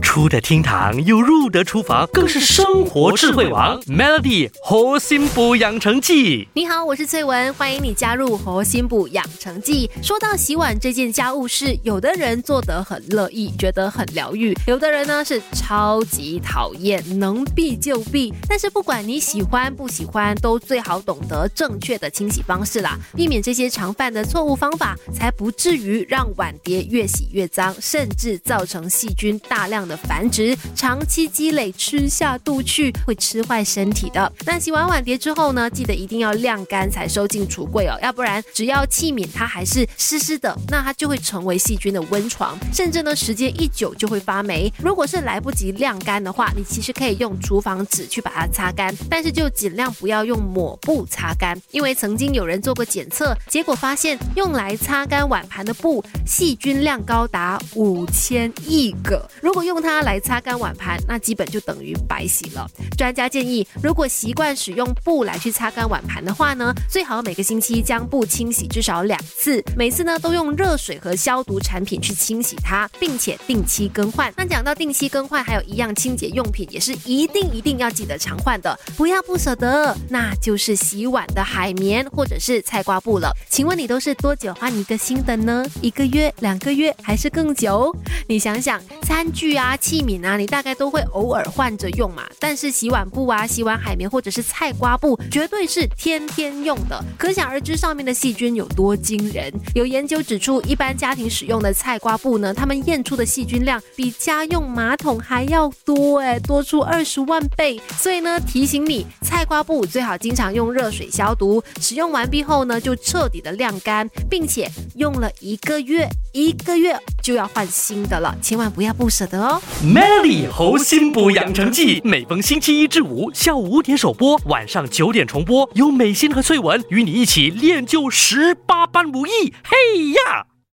出得厅堂又入得厨房，更是生活智慧王。Melody 核心补养成记，你好，我是翠文，欢迎你加入核心补养成记。说到洗碗这件家务事，有的人做得很乐意，觉得很疗愈；有的人呢是超级讨厌，能避就避。但是不管你喜欢不喜欢，都最好懂得正确的清洗方式啦，避免这些常犯的错误方法，才不至于让碗碟越洗越脏，甚至造成细菌大量的。繁殖长期积累吃下肚去会吃坏身体的。那洗完碗碟之后呢，记得一定要晾干才收进橱柜哦，要不然只要器皿它还是湿湿的，那它就会成为细菌的温床，甚至呢时间一久就会发霉。如果是来不及晾干的话，你其实可以用厨房纸去把它擦干，但是就尽量不要用抹布擦干，因为曾经有人做过检测，结果发现用来擦干碗盘的布细菌量高达五千亿个。如果用它它来擦干碗盘，那基本就等于白洗了。专家建议，如果习惯使用布来去擦干碗盘的话呢，最好每个星期将布清洗至少两次，每次呢都用热水和消毒产品去清洗它，并且定期更换。那讲到定期更换，还有一样清洁用品也是一定一定要记得常换的，不要不舍得，那就是洗碗的海绵或者是菜瓜布了。请问你都是多久换一个新的呢？一个月、两个月还是更久？你想想，餐具啊。啊器皿啊，你大概都会偶尔换着用嘛。但是洗碗布啊、洗碗海绵或者是菜瓜布，绝对是天天用的。可想而知上面的细菌有多惊人。有研究指出，一般家庭使用的菜瓜布呢，他们验出的细菌量比家用马桶还要多，哎，多出二十万倍。所以呢，提醒你，菜瓜布最好经常用热水消毒。使用完毕后呢，就彻底的晾干，并且用了一个月，一个月就要换新的了，千万不要不舍得哦。Melly 猴心补养成记，每逢星期一至五下午五点首播，晚上九点重播，由美心和翠文与你一起练就十八般武艺。嘿呀！